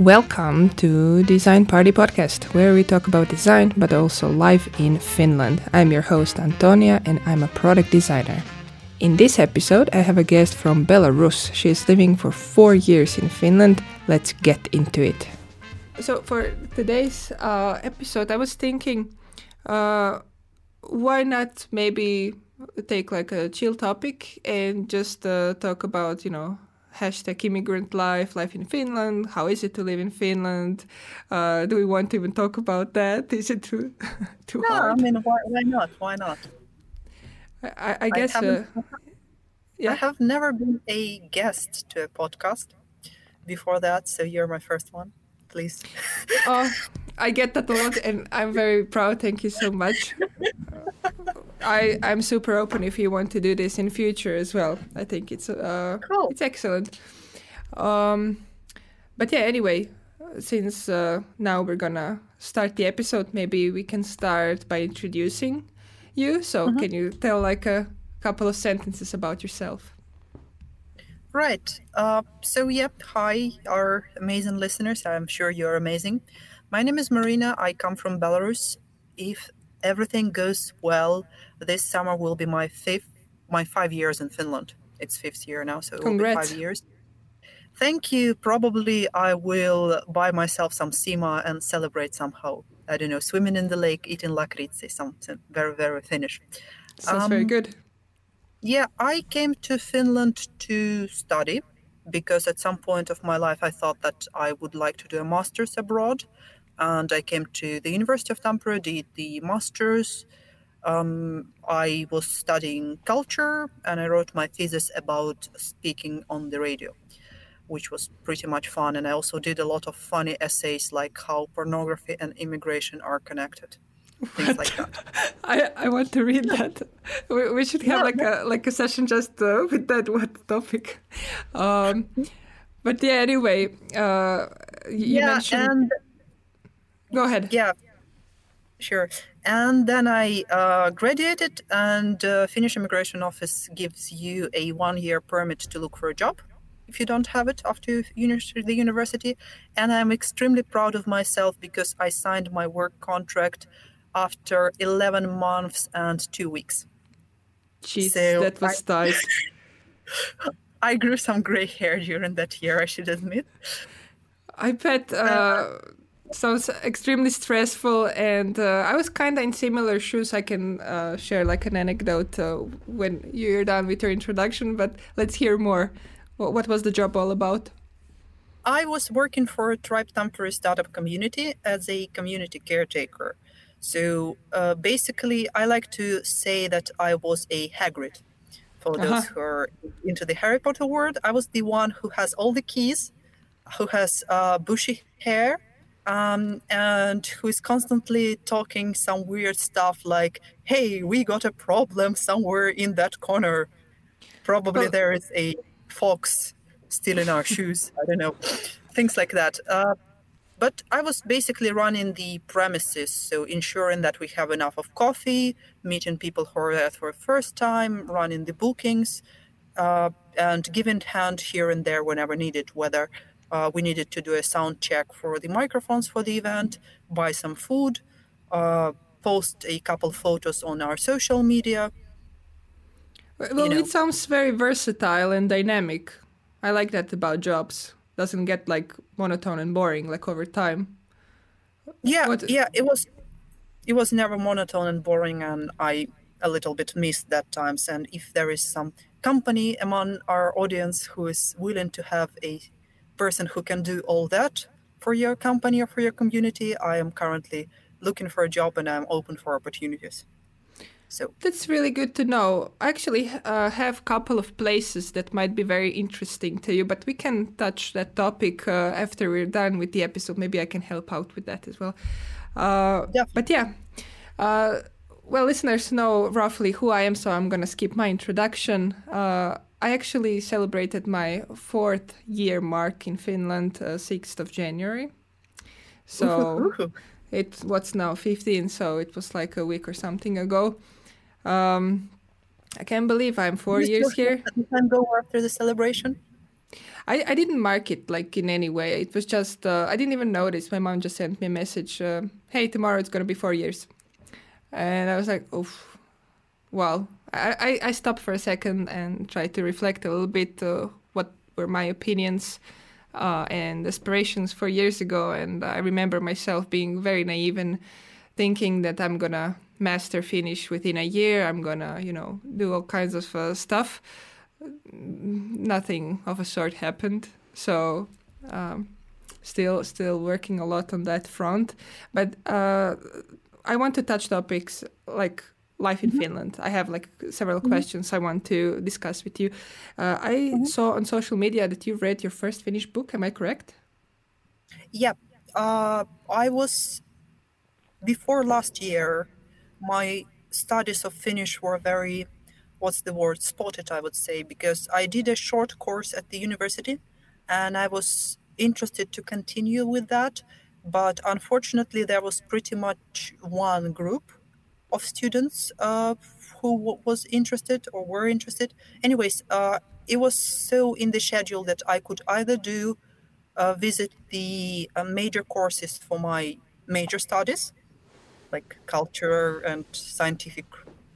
Welcome to Design Party Podcast, where we talk about design but also life in Finland. I'm your host Antonia and I'm a product designer. In this episode, I have a guest from Belarus. She is living for four years in Finland. Let's get into it. So, for today's uh, episode, I was thinking uh, why not maybe take like a chill topic and just uh, talk about, you know, hashtag immigrant life, life in Finland. How is it to live in Finland? Uh, do we want to even talk about that? Is it too too no, hard? I mean, why, why not? Why not? I, I guess. I, uh, yeah. I have never been a guest to a podcast before that, so you're my first one. Please. oh, I get that a lot, and I'm very proud. Thank you so much. I I'm super open if you want to do this in future as well. I think it's uh Cool. it's excellent. Um, but yeah. Anyway, since uh, now we're gonna start the episode, maybe we can start by introducing you. So can you tell like a couple of sentences about yourself? Right. Uh, so, yep. Hi, our amazing listeners. I'm sure you're amazing. My name is Marina. I come from Belarus. If everything goes well, this summer will be my fifth, my five years in Finland. It's fifth year now, so it will be Congrats. five years. Thank you. Probably I will buy myself some sima and celebrate somehow. I don't know, swimming in the lake, eating lakritsi, something very, very Finnish. Sounds very Um, good. Yeah, I came to Finland to study because at some point of my life I thought that I would like to do a master's abroad. And I came to the University of Tampere, did the master's. Um, I was studying culture and I wrote my thesis about speaking on the radio, which was pretty much fun. And I also did a lot of funny essays like how pornography and immigration are connected, things like that. I, I want to read that. We, we should have Yeah, like a like a session just uh, with that one topic. Um, but yeah, anyway, uh, you yeah, mentioned. and Go ahead. Yeah, sure. And then I uh, graduated, and uh, Finnish immigration office gives you a one-year permit to look for a job if you don't have it after uni- the university. And I'm extremely proud of myself because I signed my work contract after 11 months and two weeks. Jeez, so that was nice. I grew some gray hair during that year, I should admit. I bet uh, sounds extremely stressful, and uh, I was kind of in similar shoes. I can uh, share like an anecdote uh, when you're done with your introduction, but let's hear more. What, what was the job all about? I was working for a Tribe Tampere startup community as a community caretaker. So uh, basically, I like to say that I was a Hagrid. For those Uh-huh. who are into the Harry Potter world, I was the one who has all the keys, who has uh, bushy hair, um, and who is constantly talking some weird stuff like, "Hey, we got a problem somewhere in that corner. Probably there is a fox still in our shoes. I don't know, things like that." Uh, but I was basically running the premises, so ensuring that we have enough of coffee, meeting people who are there for the first time, running the bookings, uh, and giving hand here and there whenever needed, whether uh, we needed to do a sound check for the microphones for the event, buy some food, uh, post a couple photos on our social media. Well, know. it sounds very versatile and dynamic. I like that about jobs. Doesn't get like monotone and boring like over time. Yeah, What- yeah, it was it was never monotone and boring and I a little bit missed that times and if there is some company among our audience who is willing to have a person who can do all that for your company or for your community, I am currently looking for a job and I'm open for opportunities. So That's really good to know. I actually uh, have a couple of places that might be very interesting to you, but we can touch that topic uh, after we're done with the episode. Maybe I can help out with that as well. Uh, Yeah. But yeah, uh, well, listeners know roughly who I am, so I'm going to skip my introduction. Uh, I actually celebrated my fourth year mark in Finland, uh, 6th of January. So Woohoo. it what's now 15 so it was like a week or something ago um i can't believe i'm four You years here time go after the celebration? I, I didn't mark it like in any way. It was just uh, I didn't even notice. My mom just sent me a message. Uh, hey, tomorrow it's gonna be four years, and I was like, oh, well. I, I, stopped for a second and tried to reflect a little bit. Uh, what were my opinions uh, and aspirations four years ago? And I remember myself being very naive and thinking that I'm gonna master Finnish within a year. I'm gonna, you know, do all kinds of uh, stuff. Nothing of a sort happened. So, um, still, still working a lot on that front. But uh, I want to touch topics like life in mm-hmm. Finland. I have like several mm-hmm. questions I want to discuss with you. Uh, I mm-hmm. saw on social media that you read your first Finnish book. Am I correct? Yeah, uh, I was before last year, my studies of Finnish were very, what's the word, spotted, I would say, because I did a short course at the university and I was interested to continue with that. But unfortunately, there was pretty much one group of students uh, who was interested or were interested. Anyways, uh, it was so in the schedule that I could either do uh, visit the major courses for my major studies like culture and scientific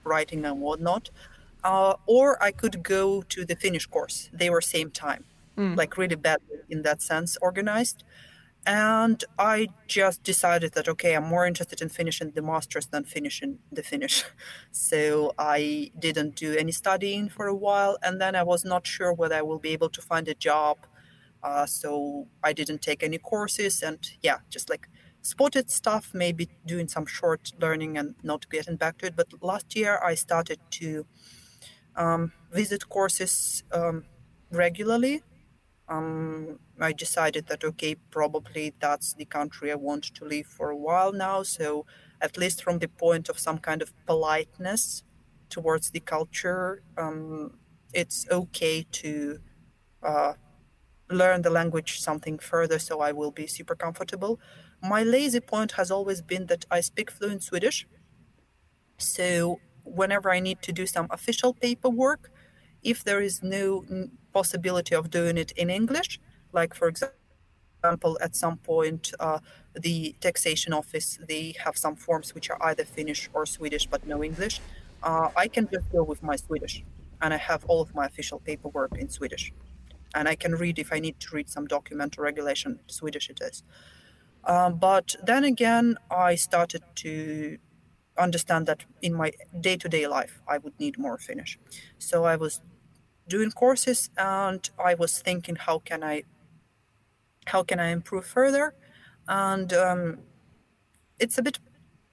writing and whatnot. Uh, or I could go to the Finnish course. They were same time, mm. like really bad in that sense organized. And I just decided that okay, I'm more interested in finishing the masters than finishing the finish. So I didn't do any studying for a while, and then I was not sure whether I will be able to find a job. Uh, so I didn't take any courses, and yeah, just like spotted stuff, maybe doing some short learning and not getting back to it. But last year I started to um, visit courses um, regularly. Um, I decided that okay, probably that's the country I want to live for a while now. So at least from the point of some kind of politeness towards the culture, um, it's okay to uh, learn the language something further. So I will be super comfortable my lazy point has always been that I speak fluent Swedish. So whenever I need to do some official paperwork, if there is no possibility of doing it in English, like for example, at some point, uh, the taxation office they have some forms which are either Finnish or Swedish but no English. Uh, I can just go with my Swedish, and I have all of my official paperwork in Swedish, and I can read if I need to read some document or regulation. Swedish it is. Um, but then again, I started to understand that in my day to day life, I would need more Finnish. So I was doing courses and I was thinking, how can I how can I improve further? And um, it's a bit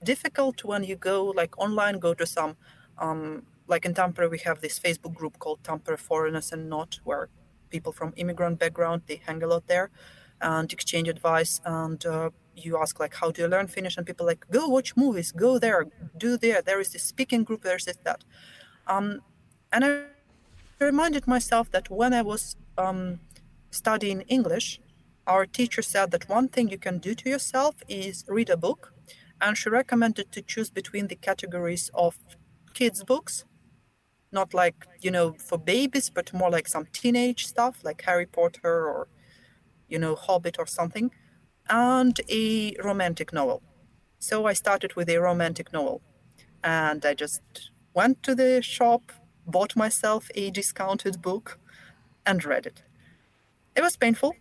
difficult when you go like online, go to some um, like in Tampere, we have this Facebook group called Tampere Foreigners and Not, where people from immigrant background they hang a lot there and exchange advice and uh, you ask like how do you learn finnish? And people like go watch movies go there do there. There is this speaking group there's this that. Um, and i reminded myself that when i was um, studying english our teacher said that one thing you can do to yourself is read a book and she recommended to choose between the categories of kids books not like you know for babies but more like some teenage stuff like harry potter or you know, Hobbit or something, and a romantic novel. So I started with a romantic novel. And I just went to the shop, bought myself a discounted book, and read it. It was painful,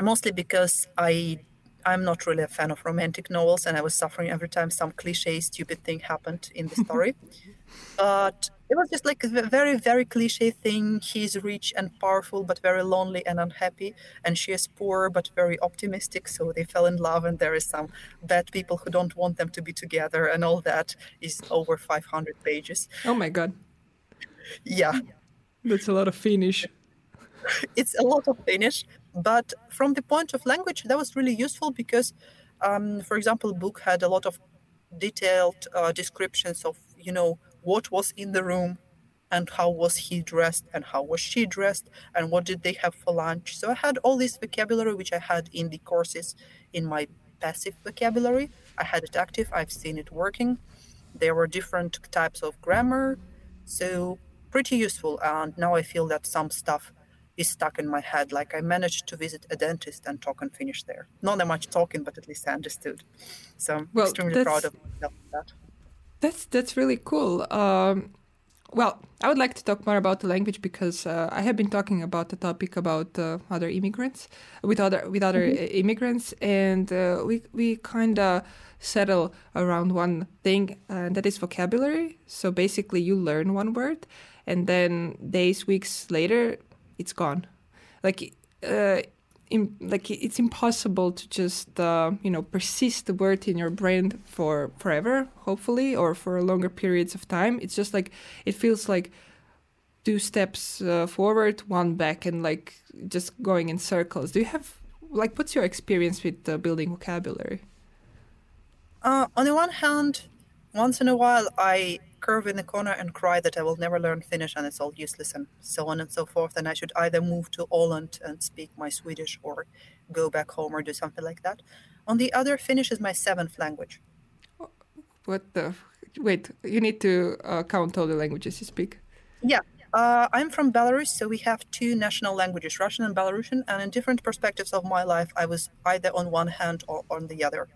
mostly because I I'm not really a fan of romantic novels, and I was suffering every time some cliche, stupid thing happened in the story. but it was just like a very, very cliche thing. He's rich and powerful, but very lonely and unhappy, and she is poor but very optimistic. So they fell in love, and there is some bad people who don't want them to be together, and all that is over 500 pages. Oh my god! Yeah, that's a lot of Finnish. it's a lot of Finnish, but from the point of language, that was really useful because, um, for example, book had a lot of detailed uh, descriptions of you know what was in the room and how was he dressed and how was she dressed and what did they have for lunch. So i had all this vocabulary which i had in the courses in my passive vocabulary. I had it active. I've seen it working. There were different types of grammar. So pretty useful and now i feel that some stuff is stuck in my head. Like I managed to visit a dentist and talk and finish there. Not that much talking, but at least I understood. So I'm well, extremely proud of myself for that. That's that's really cool. Um, well, I would like to talk more about the language because uh, I have been talking about the topic about uh, other immigrants with other with other mm-hmm. immigrants, and uh, we we kind of settle around one thing, and that is vocabulary. So basically, you learn one word, and then days, weeks later, it's gone. Like uh, in, like it's impossible to just uh, you know persist the word in your brain for forever hopefully or for longer periods of time. It's just like it feels like two steps uh, forward one back and like just going in circles. Do you have like what's your experience with uh, building vocabulary? Uh, on the one hand once in a while i curve in the corner and cry that I will never learn Finnish and it's all useless and so on and so forth. And I should either move to Åland and speak my Swedish or go back home or do something like that. On the other, Finnish is my seventh language. What the? Wait, you need to uh, count all the languages you speak. Yeah. Uh, I'm from Belarus, so we have two national languages, Russian and Belarusian. And in different perspectives of my life, I was either on one hand or on the other.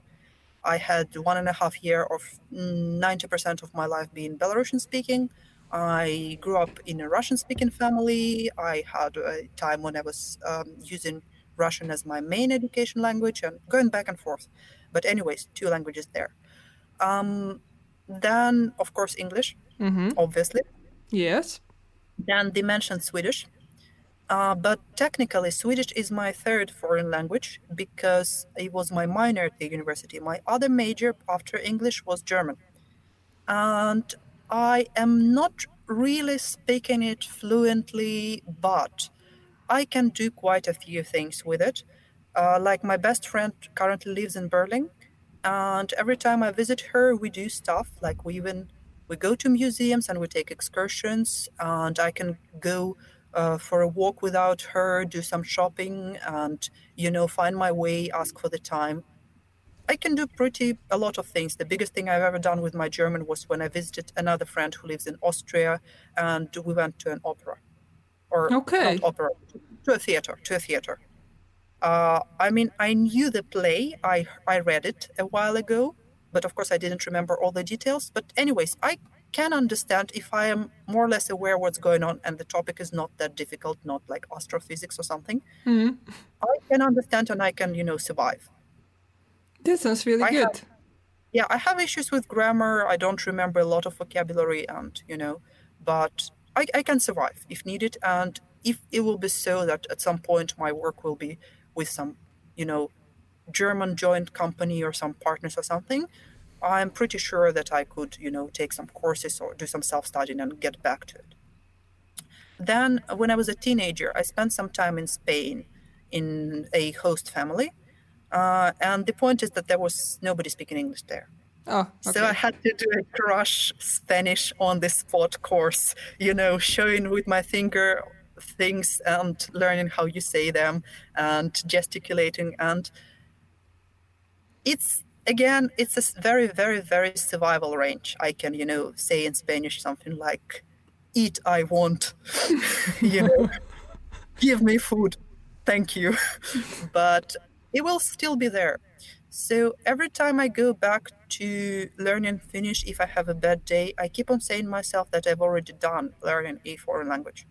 I had one and a half year of 90% of my life being Belarusian speaking. I grew up in a Russian speaking family. I had a time when I was um, using Russian as my main education language and going back and forth. But, anyways, two languages there. Um, then, of course, English, mm-hmm. obviously. Yes. Then they mentioned Swedish. Uh, but technically, Swedish is my third foreign language because it was my minor at the university. My other major after English was German. And I am not really speaking it fluently, but I can do quite a few things with it. Uh, like my best friend currently lives in Berlin, and every time I visit her, we do stuff like we even we go to museums and we take excursions, and I can go uh, for a walk without her, do some shopping, and you know, find my way, ask for the time. I can do pretty a lot of things. The biggest thing I've ever done with my German was when I visited another friend who lives in Austria, and we went to an opera, or okay. opera, to a theater, to a theater. Uh, I mean, I knew the play. I I read it a while ago, but of course I didn't remember all the details. But anyways, I can understand if I am more or less aware what's going on and the topic is not that difficult, not like astrophysics or something. Mm-hmm. I can understand and I can, you know, survive. This sounds really I good. Have, yeah, I have issues with grammar. I don't remember a lot of vocabulary and, you know, but I, I can survive if needed. And if it will be so that at some point my work will be with some, you know, German joint company or some partners or something, I'm pretty sure that I could, you know, take some courses or do some self-studying and get back to it. Then, when I was a teenager, I spent some time in Spain in a host family, uh, and the point is that there was nobody speaking English there. Oh, okay. So I had to do a crush Spanish on the spot course, you know, showing with my finger things and learning how you say them and gesticulating and it's again, it's a very, very, very survival range. I can, you know, say in Spanish something like, eat, I want, you know, give me food, thank you. but it will still be there. So every time I go back to learning Finnish, if I have a bad day, I keep on saying myself that I've already done learning a foreign language.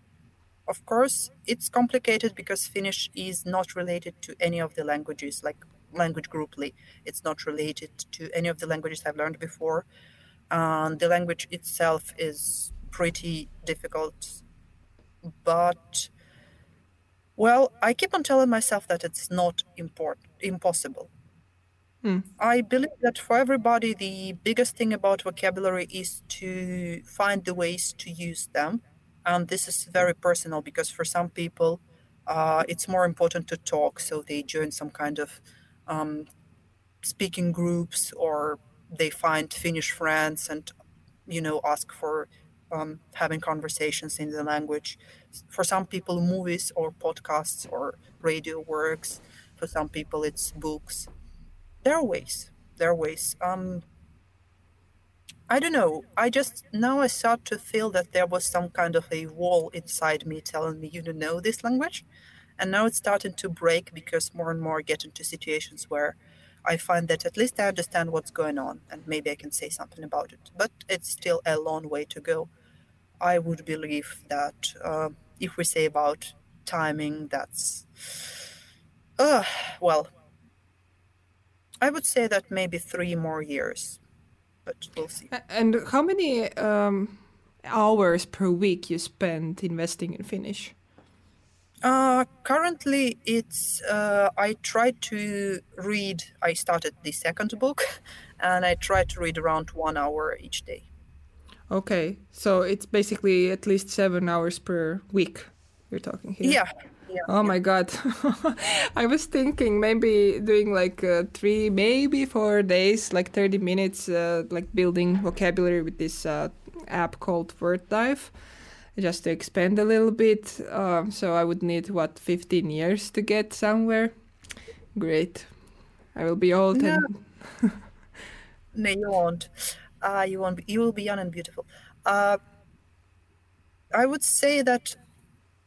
Of course, it's complicated because Finnish is not related to any of the languages like language grouply. It's not related to any of the languages I've learned before. And the language itself is pretty difficult. But, well, I keep on telling myself that it's not important, impossible. Hmm. I believe that for everybody, the biggest thing about vocabulary is to find the ways to use them. And this is very personal because for some people, uh, it's more important to talk, so they join some kind of um, speaking groups or they find Finnish friends and you know ask for um, having conversations in the language. For some people, movies or podcasts or radio works. For some people, it's books. There are ways. There are ways. Um, I don't know. I just now I start to feel that there was some kind of a wall inside me telling me you don't know this language. And now it's starting to break because more and more I get into situations where I find that at least I understand what's going on and maybe I can say something about it. But it's still a long way to go. I would believe that uh, if we say about timing, that's. Uh, well, I would say that maybe three more years, but we'll see. And how many um, hours per week you spend investing in Finnish? Uh, currently, it's uh, I try to read. I started the second book, and I try to read around one hour each day. Okay, so it's basically at least seven hours per week. You're talking here. Yeah. yeah oh yeah. my god, I was thinking maybe doing like uh, three, maybe four days, like thirty minutes, uh, like building vocabulary with this uh, app called WordDive just to expand a little bit. Um, so I would need what 15 years to get somewhere. Great, I will be old no. and. no, you won't. Uh, you won't. Be, you will be young and beautiful. Uh, I would say that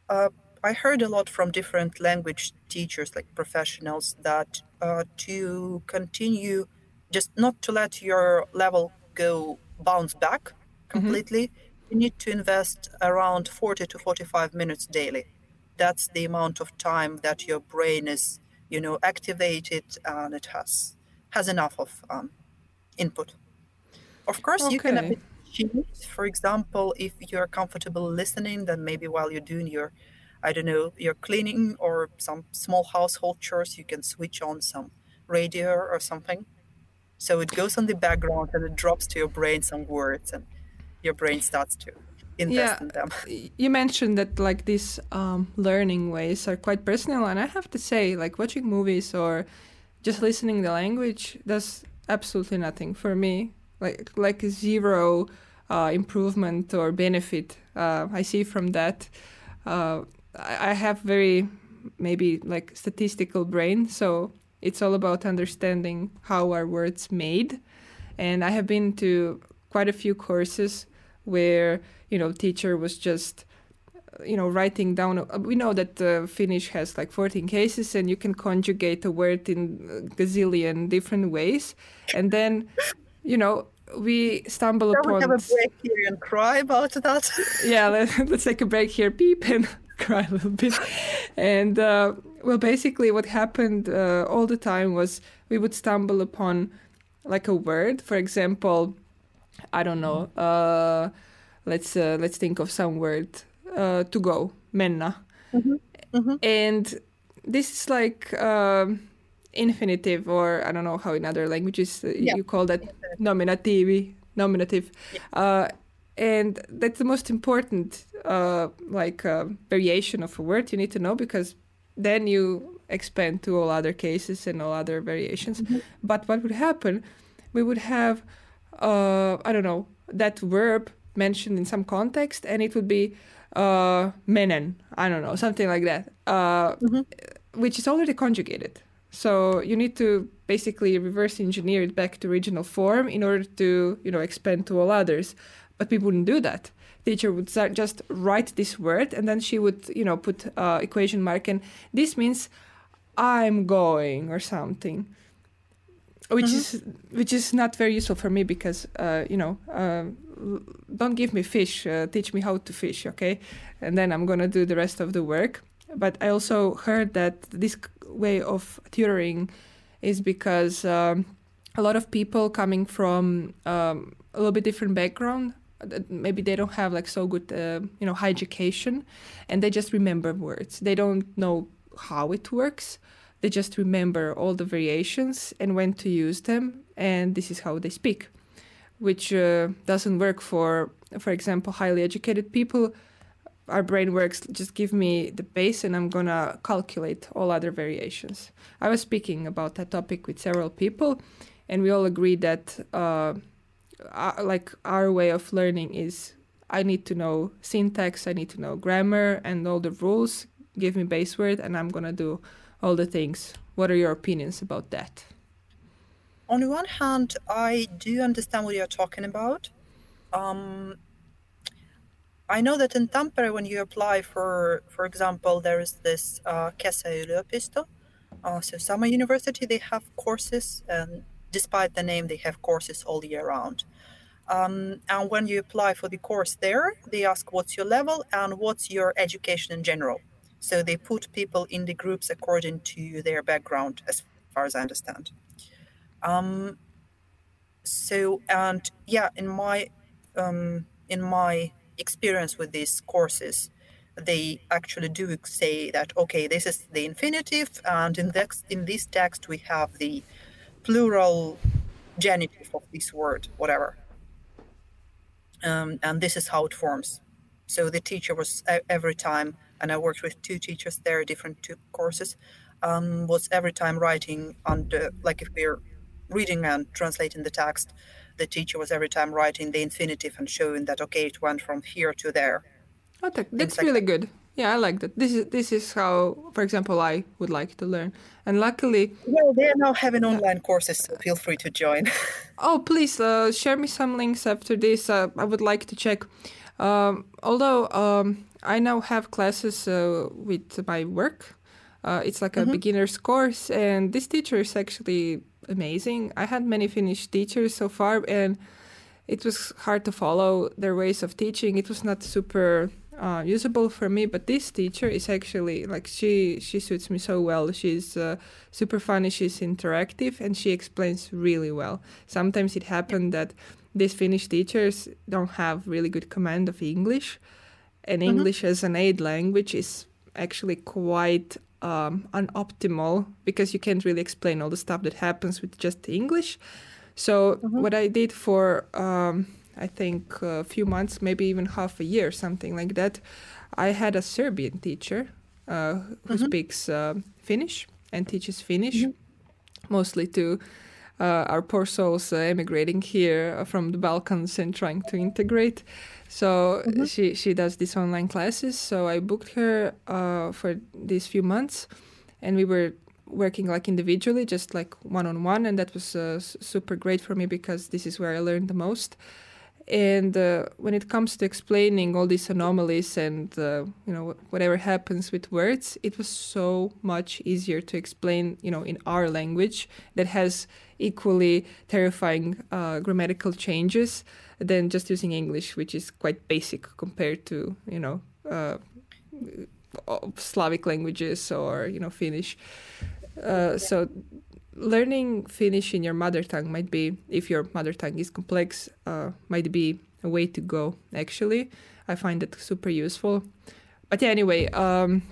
uh, I heard a lot from different language teachers, like professionals, that uh, to continue, just not to let your level go bounce back completely. Mm-hmm you need to invest around 40 to 45 minutes daily. That's the amount of time that your brain is, you know, activated and it has has enough of um, input. Of course, okay. you can choose. For example, if you're comfortable listening, then maybe while you're doing your, I don't know, your cleaning or some small household chores, you can switch on some radio or something. So it goes on the background and it drops to your brain some words and your brain starts to invest yeah, in them. You mentioned that like these um, learning ways are quite personal, and I have to say, like watching movies or just listening the language does absolutely nothing for me. Like like zero uh, improvement or benefit uh, I see from that. Uh, I, I have very maybe like statistical brain, so it's all about understanding how are words made. And I have been to quite a few courses where you know teacher was just you know writing down uh, we know that uh, finnish has like 14 cases and you can conjugate a word in a gazillion different ways. And then you know we stumble Shall upon we have a break here and cry about that? Yeah let, us take a break here peep and cry a little bit. And uh, well basically what happened uh, all the time was we would stumble upon like a word. For example I don't know. Uh, let's uh, let's think of some word uh, to go, menna, mm-hmm. Mm-hmm. and this is like um, infinitive, or I don't know how in other languages uh, yeah. you call that nominative, nominative. Yeah. Uh, and that's the most important uh, like variation of a word you need to know because then you expand to all other cases and all other variations. Mm-hmm. But what would happen? We would have uh, I don't know, that verb mentioned in some context, and it would be uh, menen, I don't know, something like that, uh, mm-hmm. which is already conjugated. So you need to basically reverse engineer it back to original form in order to, you know, expand to all others. But people wouldn't do that. Teacher would just write this word, and then she would, you know, put uh, equation mark, and this means I'm going or something which mm-hmm. is which is not very useful for me because uh, you know uh, don't give me fish uh, teach me how to fish okay? And then i'm gonna do the rest of the work. But i also heard that this way of tutoring is because um, a lot of people coming from um, a little bit different background maybe they don't have like so good uh, you know high education and they just remember words. They don't know how it works they just remember all the variations and when to use them, and this is how they speak, which uh, doesn't work for, for example, highly educated people. Our brain works, just give me the base and I'm gonna calculate all other variations. I was speaking about that topic with several people, and we all agreed that, uh, uh, like, our way of learning is I need to know syntax, I need to know grammar and all the rules. Give me base word, and I'm gonna do all the things. What are your opinions about that? On the one hand, I do understand what you're talking about. Um, I know that in Tampere, when you apply for, for example, there is this uh, kesäyliopisto, uh, so summer university. They have courses, and despite the name, they have courses all year round. Um, and when you apply for the course there, they ask what's your level and what's your education in general. So they put people in the groups according to their background, as far as I understand. Um, so and yeah, in my um, in my experience with these courses, they actually do say that okay, this is the infinitive, and in this in this text we have the plural genitive of this word, whatever um, and this is how it forms. So the teacher was every time, and I worked with two teachers there, different two courses, um, was every time writing on the like if we're reading and translating the text, the teacher was every time writing the infinitive and showing that okay, it went from here to there. Oh, that's really good. Yeah, I like that. This is this is how, for example, I would like to learn. And luckily, well, they are now having online courses. So feel free to join. oh, please uh, share me some links after this. Uh, I would like to check. Um, although um, I now have classes uh, with my work, uh, it's like a mm-hmm. beginner's course, and this teacher is actually amazing. I had many Finnish teachers so far, and it was hard to follow their ways of teaching. It was not super uh, usable for me. But this teacher is actually like she she suits me so well. She's uh, super funny. She's interactive and she explains really well. Sometimes it happened that these Finnish teachers don't have really good command of English, and mm-hmm. English as an aid language is actually quite um, unoptimal because you can't really explain all the stuff that happens with just English. So mm-hmm. what I did for um, I think a few months, maybe even half a year, something like that. I had a Serbian teacher uh, who mm-hmm. speaks uh, Finnish and teaches Finnish, mm-hmm. mostly to our poor souls uh, emigrating here from the Balkans and trying to integrate. So mm-hmm. she she does these online classes. So I booked her uh, for these few months, and we were working like individually, just like one on one, and that was uh, super great for me because this is where I learned the most and uh, when it comes to explaining all these anomalies and uh, you know whatever happens with words it was so much easier to explain you know in our language that has equally terrifying uh, grammatical changes than just using english which is quite basic compared to you know uh, slavic languages or you know finnish. Uh, so learning Finnish in your mother tongue might be, if your mother tongue is complex, uh, might be a way to go. Actually, I find it super useful. But yeah, anyway, um,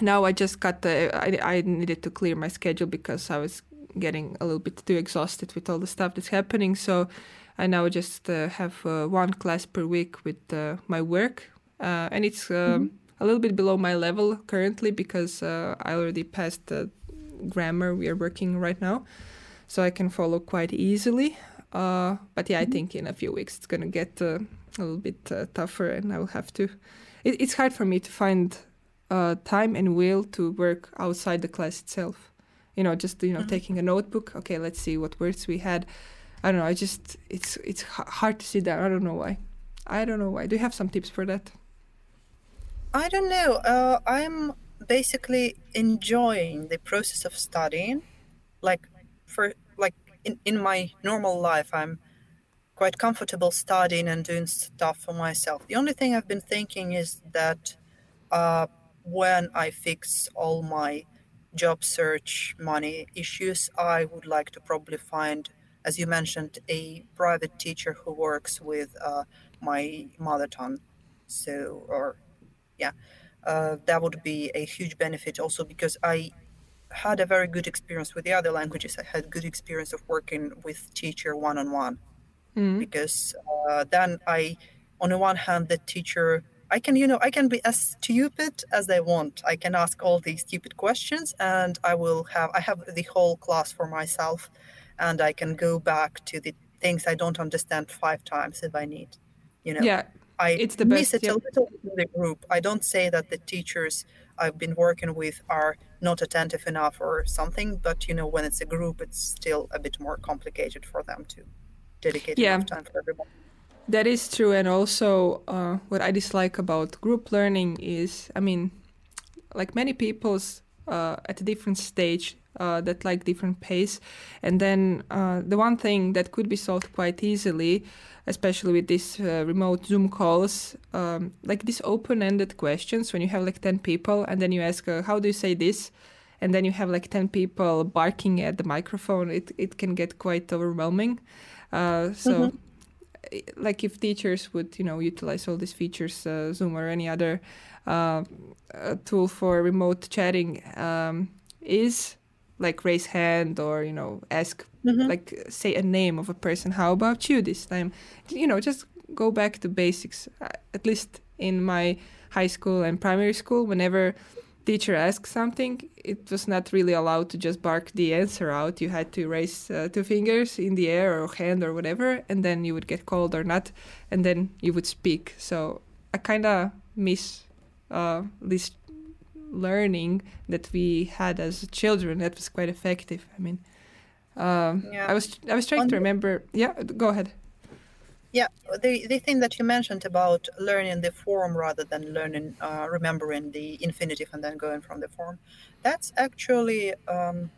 now I just got the. I, I needed to clear my schedule because I was getting a little bit too exhausted with all the stuff that's happening. So I now just uh, have uh, one class per week with uh, my work, uh, and it's um, mm-hmm. a little bit below my level currently because uh, I already passed the grammar we are working right now, so I can follow quite easily. Uh, but yeah, I mm-hmm. think in a few weeks it's gonna get uh, a little bit uh, tougher, and I will have to. It, it's hard for me to find uh, time and will to work outside the class itself. You know, just you know, mm-hmm. taking a notebook. Okay, let's see what words we had. I don't know. I just it's it's hard to sit down. I don't know why. I don't know why. Do you have some tips for that? I don't know. Uh, I'm basically enjoying the process of studying like for like in, in my normal life i'm quite comfortable studying and doing stuff for myself. The only thing i've been thinking is that uh, when i fix all my job search money issues i would like to probably find as you mentioned a private teacher who works with uh, my mother tongue. So or yeah uh, that would be a huge benefit also because I had a very good experience with the other languages. I had good experience of working with teacher one on one because uh, then I, on the one hand, the teacher I can you know I can be as stupid as I want. I can ask all these stupid questions and I will have I have the whole class for myself, and I can go back to the things I don't understand five times if I need. You know. Yeah I it's the miss best, it yeah. a little in the group. I don't say that the teachers I've been working with are not attentive enough or something, but you know, when it's a group, it's still a bit more complicated for them to dedicate yeah. enough time for everybody. That is true, and also uh, what I dislike about group learning is, I mean, like many people's uh, at a different stage uh, that like different pace, and then uh, the one thing that could be solved quite easily, especially with these uh, remote Zoom calls, um, like these open-ended questions when you have like ten people, and then you ask, uh, "How do you say this?" and then you have like 10 people barking at the microphone it, it can get quite overwhelming uh, so mm-hmm like if teachers would you know utilize all these features uh, zoom or any other uh, tool for remote chatting um, is like raise hand or you know ask mm-hmm. like say a name of a person how about you this time you know just go back to basics uh, at least in my high school and primary school whenever teacher asked something, it was not really allowed to just bark the answer out. You had to raise uh, two fingers in the air or hand or whatever, and then you would get called or not, and then you would speak. So I kind of miss uh, this learning that we had as children. That was quite effective. I mean, um, yeah. I was I was trying On to remember. Yeah, go ahead. Yeah, the, the thing that you mentioned about learning the form rather than learning, uh, remembering the infinitive and then going from the form, that's actually, um,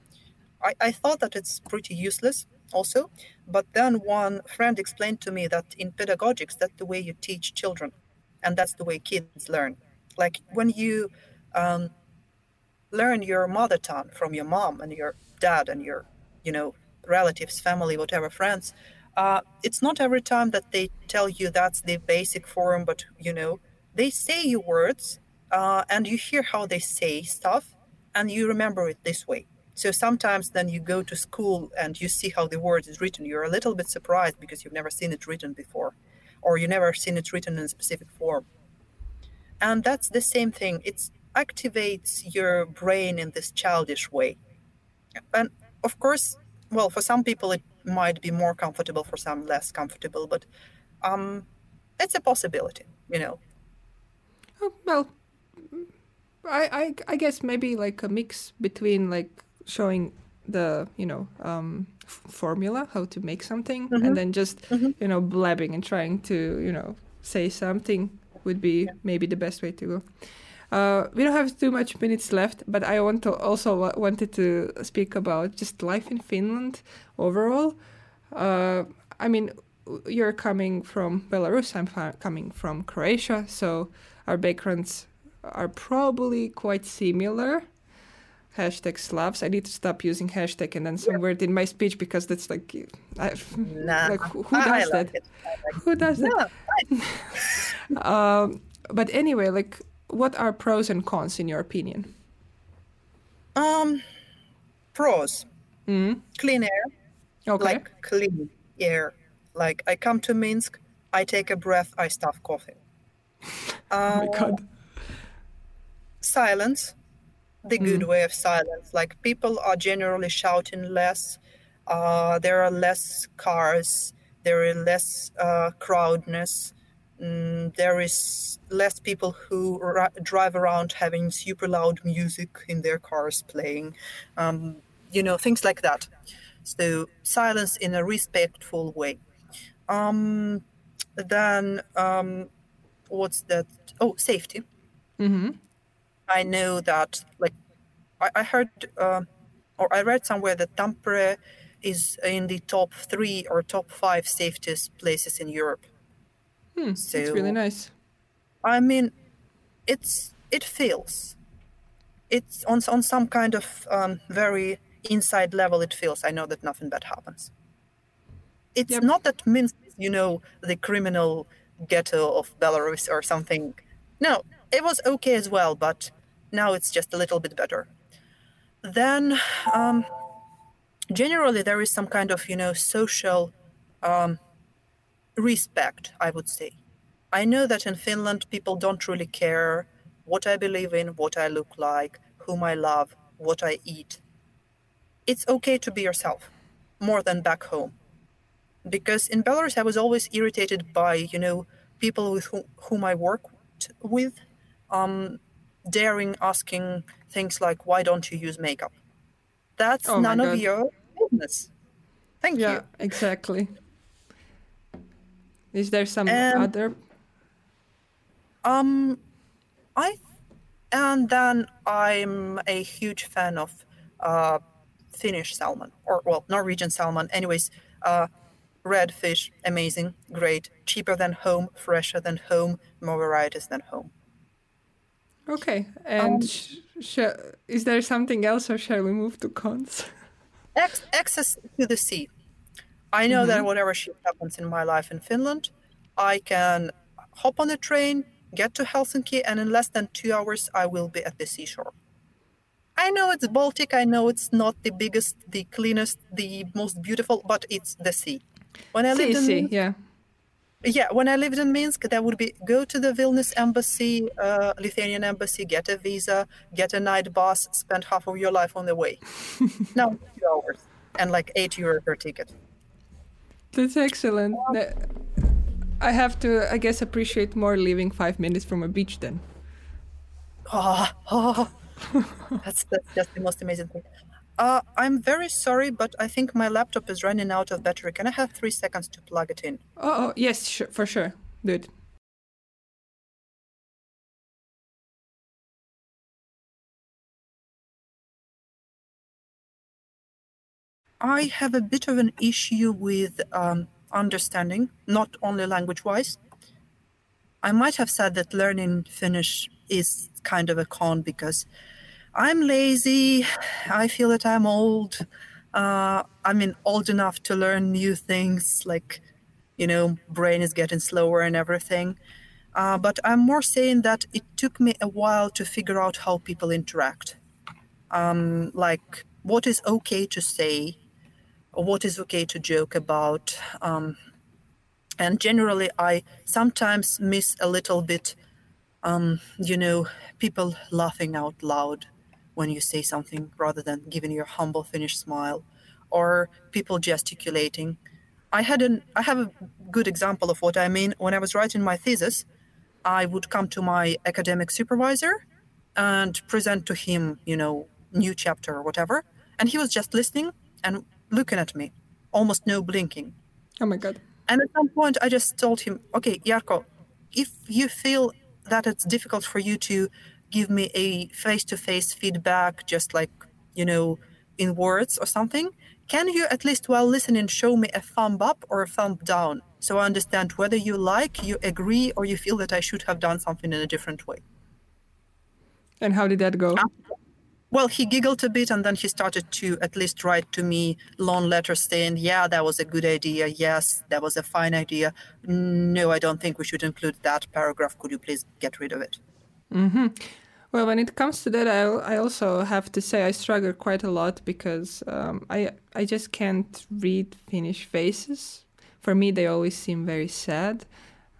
I, I thought that it's pretty useless also. But then one friend explained to me that in pedagogics, that's the way you teach children, and that's the way kids learn. Like when you um, learn your mother tongue from your mom and your dad and your, you know, relatives, family, whatever, friends, uh, it's not every time that they tell you that's the basic form, but you know, they say your words uh, and you hear how they say stuff and you remember it this way. So sometimes then you go to school and you see how the word is written. You're a little bit surprised because you've never seen it written before or you never seen it written in a specific form. And that's the same thing. It activates your brain in this childish way. And of course, well, for some people it might be more comfortable for some less comfortable but um, it's a possibility you know oh, well I, I i guess maybe like a mix between like showing the you know um, f- formula how to make something mm-hmm. and then just mm-hmm. you know blabbing and trying to you know say something would be yeah. maybe the best way to go uh, we don't have too much minutes left, but I want to also w- wanted to speak about just life in Finland overall. Uh, I mean, you're coming from Belarus. I'm coming from Croatia, so our backgrounds are probably quite similar. Hashtag Slavs. I need to stop using hashtag and then some word in my speech because that's like, I, nah, like who, who does that? Like who does that? um, but anyway, like what are pros and cons in your opinion? Um, pros. Mm. Clean air. Okay. Like clean air. Like I come to Minsk, I take a breath, I stop coughing. oh my god. Silence. The mm. good way of silence. Like people are generally shouting less. Uh, there are less cars. There is less uh, crowdness. Mm, there is less people who ra- drive around having super loud music in their cars playing, um, you know, things like that. So silence in a respectful way. Um, then um, what's that? Oh, safety. Mm-hmm. I know that, like, I, I heard uh, or I read somewhere that Tampere is in the top three or top five safest places in Europe. Hmm, so, it's really nice. I mean, it's it feels. It's on on some kind of um, very inside level. It feels. I know that nothing bad happens. It's yep. not that Minsk, you know, the criminal ghetto of Belarus or something. No, it was okay as well, but now it's just a little bit better. Then, um, generally, there is some kind of, you know, social um, respect, I would say. I know that in Finland, people don't really care what I believe in, what I look like, whom I love, what I eat. It's okay to be yourself more than back home. Because in Belarus, I was always irritated by, you know, people with whom, whom I worked with, um, daring asking things like, why don't you use makeup? That's oh none of your business. Thank yeah, you. exactly. Is there some um, other? Um, I and then I'm a huge fan of uh, Finnish salmon, or well, Norwegian salmon. Anyways, uh, red fish, amazing, great, cheaper than home, fresher than home, more varieties than home. Okay, and um, sh- sh- is there something else, or shall we move to cons? Ex- access to the sea. I know mm-hmm. that whatever shit happens in my life in Finland, I can hop on a train, get to Helsinki, and in less than two hours, I will be at the seashore. I know it's Baltic. I know it's not the biggest, the cleanest, the most beautiful, but it's the sea. When I lived in, sea, yeah, yeah, when I lived in Minsk, that would be go to the Vilnius embassy, uh, Lithuanian embassy, get a visa, get a night bus, spend half of your life on the way. now two hours and like eight euro per ticket. That's excellent. Um, I have to, I guess, appreciate more living five minutes from a beach then. Oh, oh. that's, that's just the most amazing thing. Uh, I'm very sorry, but I think my laptop is running out of battery. Can I have three seconds to plug it in? Oh, oh yes, sure, for sure. Do I have a bit of an issue with um, understanding, not only language wise. I might have said that learning Finnish is kind of a con because I'm lazy. I feel that I'm old. Uh, I mean, old enough to learn new things, like, you know, brain is getting slower and everything. Uh, but I'm more saying that it took me a while to figure out how people interact. Um, like, what is okay to say, what is okay to joke about. Um, and generally, I sometimes miss a little bit, um, you know, people laughing out loud when you say something rather than giving your humble Finnish smile or people gesticulating. I had an I have a good example of what I mean. When I was writing my thesis, I would come to my academic supervisor and present to him, you know, new chapter or whatever, and he was just listening and looking at me, almost no blinking. Oh my god. And at some point I just told him, "Okay, Jarkko, if you feel that it's difficult for you to give me a face-to-face feedback just like you know in words or something can you at least while listening show me a thumb up or a thumb down so i understand whether you like you agree or you feel that i should have done something in a different way and how did that go well he giggled a bit and then he started to at least write to me long letters saying yeah that was a good idea yes that was a fine idea no i don't think we should include that paragraph could you please get rid of it mm-hmm. Well, when it comes to that, I, I also have to say I struggle quite a lot because um, I I just can't read Finnish faces. For me, they always seem very sad.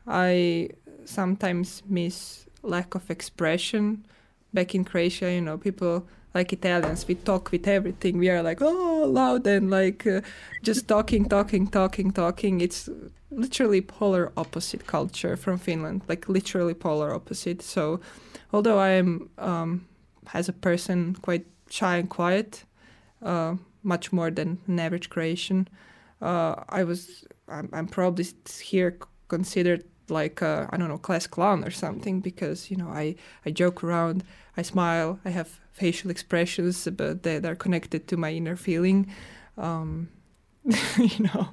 I sometimes miss lack of expression. Back in Croatia, you know, people like Italians, we talk with everything. We are like, oh, loud and like uh, just talking, talking, talking, talking. It's literally polar opposite culture from Finland, like literally polar opposite. So although I am um, as a person quite shy and quiet, uh, much more than an average Croatian, uh, I was I'm, I'm, probably here considered like I don't know class clown or something because you know I I joke around, I smile, I have facial expressions, but they are connected to my inner feeling. Um, you know,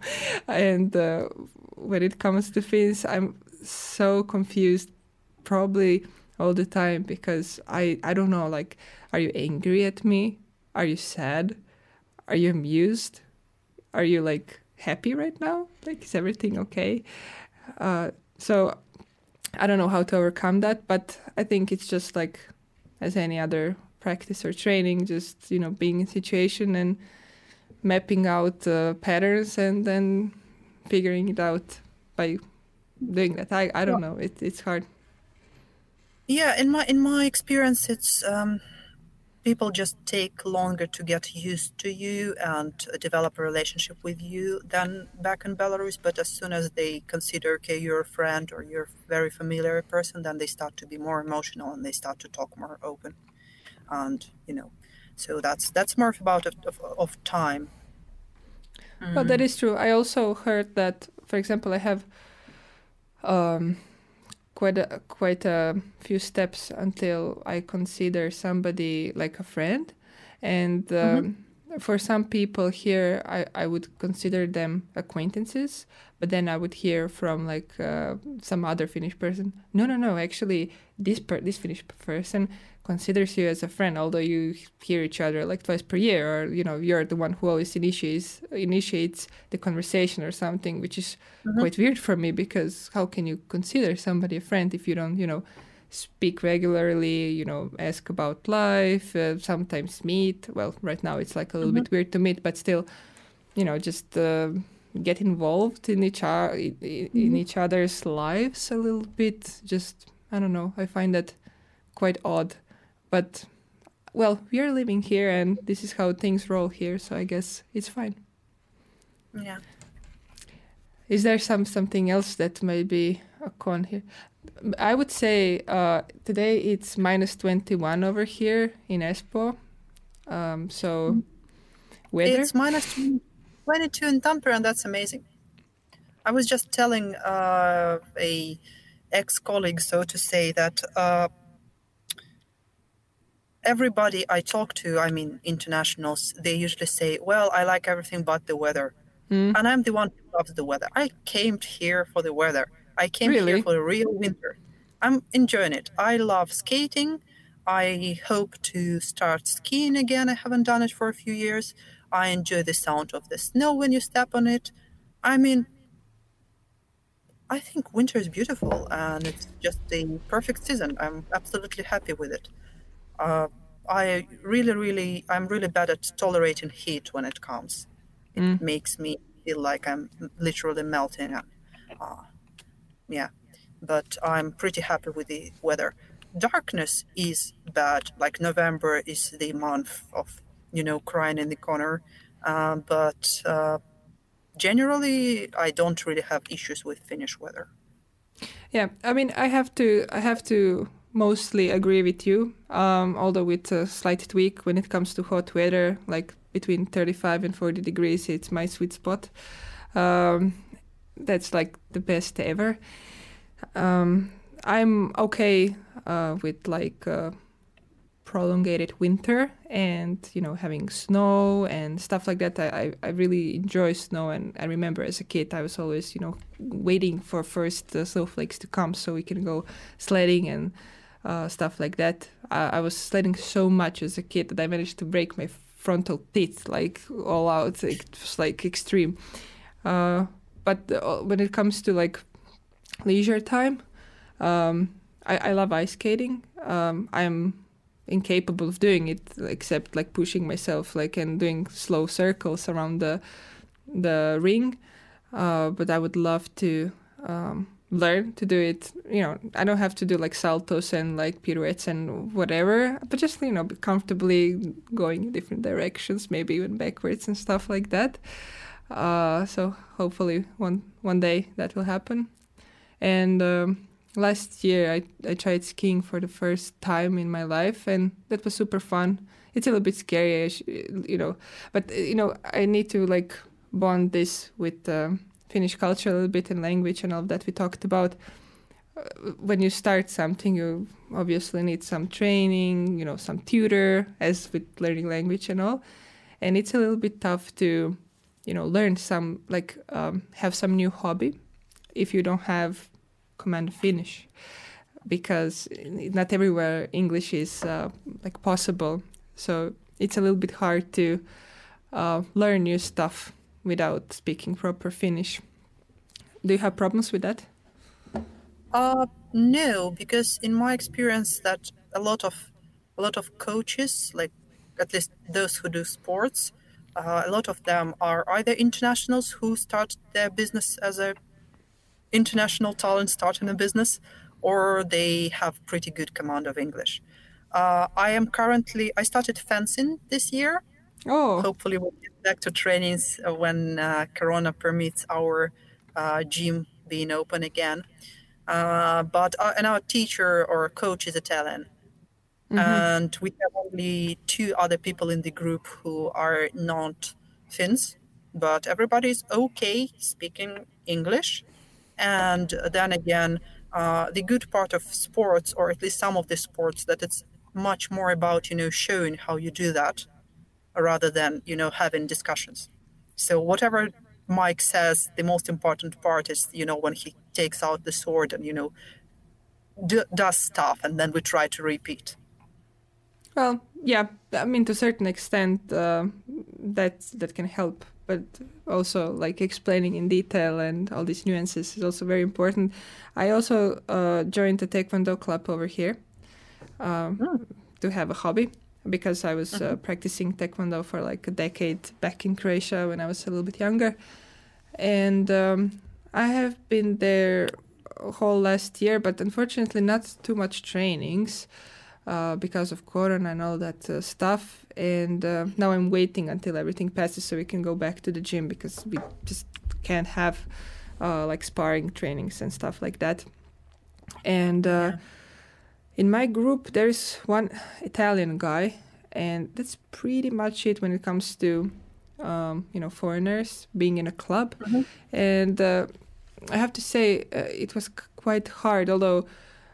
and uh, when it comes to Finns, I'm so confused. Probably all the time because I I don't know like are you angry at me? Are you sad? Are you amused? Are you like happy right now? Like is everything okay? Uh, so I don't know how to overcome that, but I think it's just like as any other practice or training, just you know being in situation and mapping out uh, patterns and then figuring it out by doing that. I I don't know. It, it's hard. Yeah, in my in my experience, it's um, people just take longer to get used to you and develop a relationship with you than back in Belarus. But as soon as they consider, okay, you're a friend or you're a very familiar person, then they start to be more emotional and they start to talk more open. And you know, so that's that's more about of, of, of time. Mm. Well, that is true. I also heard that, for example, I have um, quite a, quite a few steps until I consider somebody like a friend, and. Um, mm-hmm for some people here, I, I would consider them acquaintances, but then I would hear from like uh, some other Finnish person, no, no, no, actually, this per- this Finnish person considers you as a friend, although you hear each other like twice per year, or you know, you're the one who always initiates initiates the conversation or something, which is mm-hmm. quite weird for me because how can you consider somebody a friend if you don't, you know, speak regularly, you know, ask about life, uh, sometimes meet. Well, right now it's like a little mm-hmm. bit weird to meet, but still, you know, just uh, get involved in each o- in, mm-hmm. each other's lives a little bit. Just I don't know. I find that quite odd, but well, we are living here, and this is how things roll here. So I guess it's fine. Yeah. Is there some something else that may be a con here? I would say uh, today it's minus 21 over here in Espoo. Um, so weather? It's minus 22 in Tampere, and that's amazing. I was just telling uh, a ex-colleague, so to say, that uh, everybody I talk to, I mean internationals, they usually say, "Well, I like everything but the weather," mm. and I'm the one who loves the weather. I came here for the weather. I came really? here for the real winter. I'm enjoying it. I love skating. I hope to start skiing again. I haven't done it for a few years. I enjoy the sound of the snow when you step on it. I mean, I think winter is beautiful and it's just the perfect season. I'm absolutely happy with it. Uh, I really, really, I'm really bad at tolerating heat when it comes. It mm. makes me feel like I'm literally melting. Uh, yeah but i'm pretty happy with the weather darkness is bad like november is the month of you know crying in the corner uh, but uh, generally i don't really have issues with finnish weather yeah i mean i have to i have to mostly agree with you um, although with a slight tweak when it comes to hot weather like between 35 and 40 degrees it's my sweet spot um, that's like the best ever. Um, I'm okay uh, with like uh, prolongated winter and you know having snow and stuff like that. I, I really enjoy snow and I remember as a kid I was always you know waiting for first uh, snowflakes to come so we can go sledding and uh, stuff like that. I, I was sledding so much as a kid that I managed to break my frontal teeth like all out. It was like extreme. Uh, but uh, when it comes to like leisure time, um, I, I love ice skating. Um, I'm incapable of doing it except like pushing myself like and doing slow circles around the the ring. Uh, but I would love to um, learn to do it. You know, I don't have to do like saltos and like pirouettes and whatever, but just you know, comfortably going in different directions, maybe even backwards and stuff like that. Uh, so hopefully one one day that will happen. And um, last year I, I tried skiing for the first time in my life, and that was super fun. It's a little bit scary, you know, but you know I need to like bond this with uh, Finnish culture a little bit and language and all that we talked about. Uh, when you start something, you obviously need some training, you know, some tutor, as with learning language and all. And it's a little bit tough to you know learn some like um, have some new hobby if you don't have command Finnish because not everywhere English is uh, like possible. So it's a little bit hard to uh, learn new stuff without speaking proper Finnish. Do you have problems with that? Uh, no, because in my experience, that a lot of a lot of coaches, like at least those who do sports, uh, a lot of them are either internationals who start their business as a international talent starting a business, or they have pretty good command of English. Uh, I am currently I started fencing this year. Oh, hopefully we'll get back to trainings when uh, Corona permits our uh, gym being open again. Uh, but uh, and our teacher or coach is Italian, Mm-hmm. And we have only two other people in the group who are not Finns, but everybody is okay speaking English. And then again, uh, the good part of sports, or at least some of the sports, that it's much more about you know showing how you do that, rather than you know having discussions. So whatever Mike says, the most important part is you know when he takes out the sword and you know do, does stuff, and then we try to repeat. Well, yeah, I mean to a certain extent uh, that that can help, but also like explaining in detail and all these nuances is also very important. I also uh, joined the Taekwondo club over here um, mm. to have a hobby because I was uh, mm-hmm. practicing Taekwondo for like a decade back in Croatia when I was a little bit younger, and um, I have been there whole last year, but unfortunately not too much trainings uh, because of Corona and all that uh, stuff. And uh, now I'm waiting until everything passes so we can go back to the gym because we just can't have uh, like sparring trainings and stuff like that. And uh, yeah. In my group, there's one Italian guy, and that's pretty much it when it comes to um, you know foreigners being in a club. Mm-hmm. And uh, I have to say, it was c- quite hard, although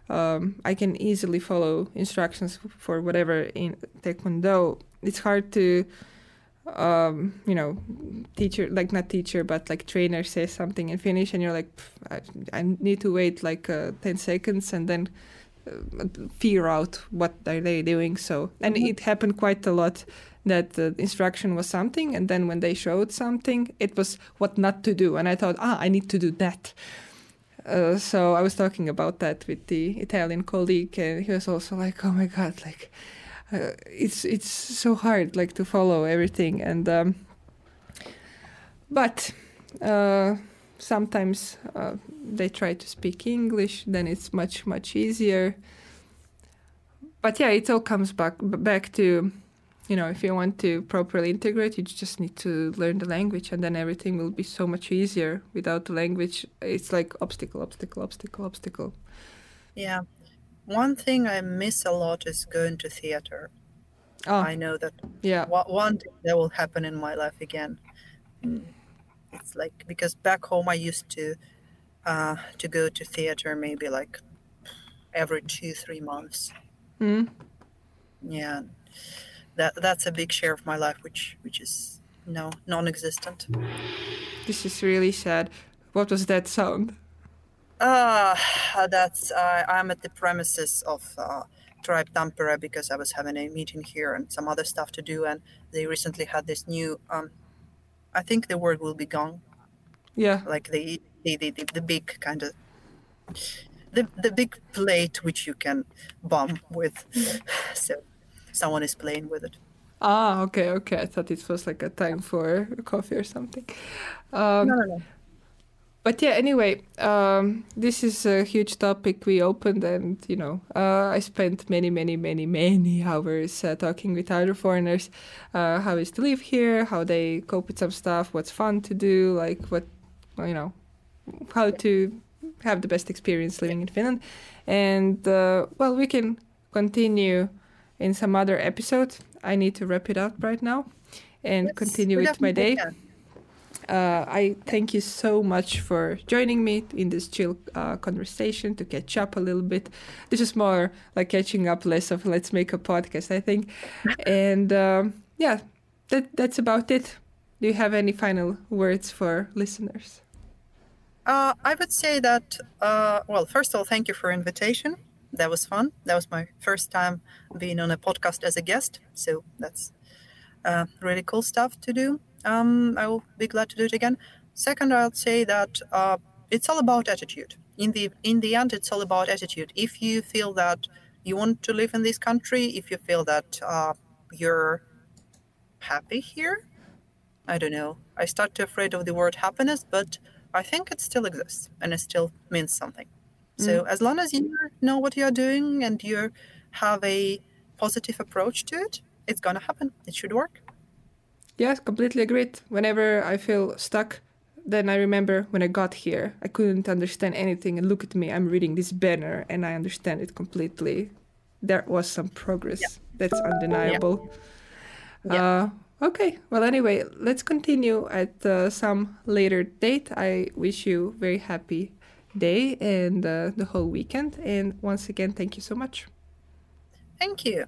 um, I can easily follow instructions for whatever in Taekwondo. It's hard to, um, you know, teacher like not teacher but like trainer says something in Finnish and you're like, I, I, need to wait like uh, ten seconds and then uh, figure out what are they doing. So and mm-hmm. it happened quite a lot that the instruction was something, and then when they showed something, it was what not to do, and I thought, ah, I need to do that. Uh, so I was talking about that with the Italian colleague, and he was also like, "Oh my god, like uh, it's it's so hard, like to follow everything." And um, but uh, sometimes uh, they try to speak English, then it's much much easier. But yeah, it all comes back back to you know, if you want to properly integrate, you just need to learn the language, and then everything will be so much easier. Without the language, it's like obstacle, obstacle, obstacle, obstacle. Yeah. One thing I miss a lot is going to theater. Oh, I know that. Yeah. One thing that will happen in my life again. Mm. It's like because back home I used to uh, to go to theater maybe like every two three months. Mm. Yeah that that's a big share of my life which which is no non-existent this is really sad what was that sound uh that's uh, i'm at the premises of uh, tribe tampere because i was having a meeting here and some other stuff to do and they recently had this new um i think the word will be gone. yeah like the the, the, the, the big kind of the, the big plate which you can bomb with so someone is playing with it. Ah, okay, okay. I thought it was like a time for coffee or something. Um, no, no, no. But yeah, anyway, um, this is a huge topic we opened, and you know, uh, I spent many, many, many, many hours uh, talking with other foreigners, uh, how is to live here, how they cope with some stuff, what's fun to do, like what, you know, how to have the best experience living in Finland, and uh, well, we can continue in some other episode. I need to wrap it up right now and yes, continue with my day. Uh, I thank you so much for joining me in this chill uh, conversation to catch up a little bit. This is more like catching up, less of let's make a podcast, I think. and um, yeah, that that's about it. Do you have any final words for listeners? Uh, I would say that, uh, well, first of all, thank you for invitation that was fun. That was my first time being on a podcast as a guest, so that's uh, really cool stuff to do. Um, I will be glad to do it again. Second, I'll say that uh, it's all about attitude. In the in the end, it's all about attitude. If you feel that you want to live in this country, if you feel that uh, you're happy here, I don't know. I start to afraid of the word happiness, but I think it still exists and it still means something. So mm. as long as you know what you're doing and you have a positive approach to it, it's gonna happen. It should work. Yes, completely agreed. Whenever I feel stuck, then I remember when I got here, I couldn't understand anything, and look at me, I'm reading this banner and I understand it completely. There was some progress. Yeah. That's undeniable. Yeah. yeah. Uh, okay, well, anyway, let's continue at uh, some later date. I wish you very happy day and uh, the whole weekend. And once again, thank you so much. Thank you.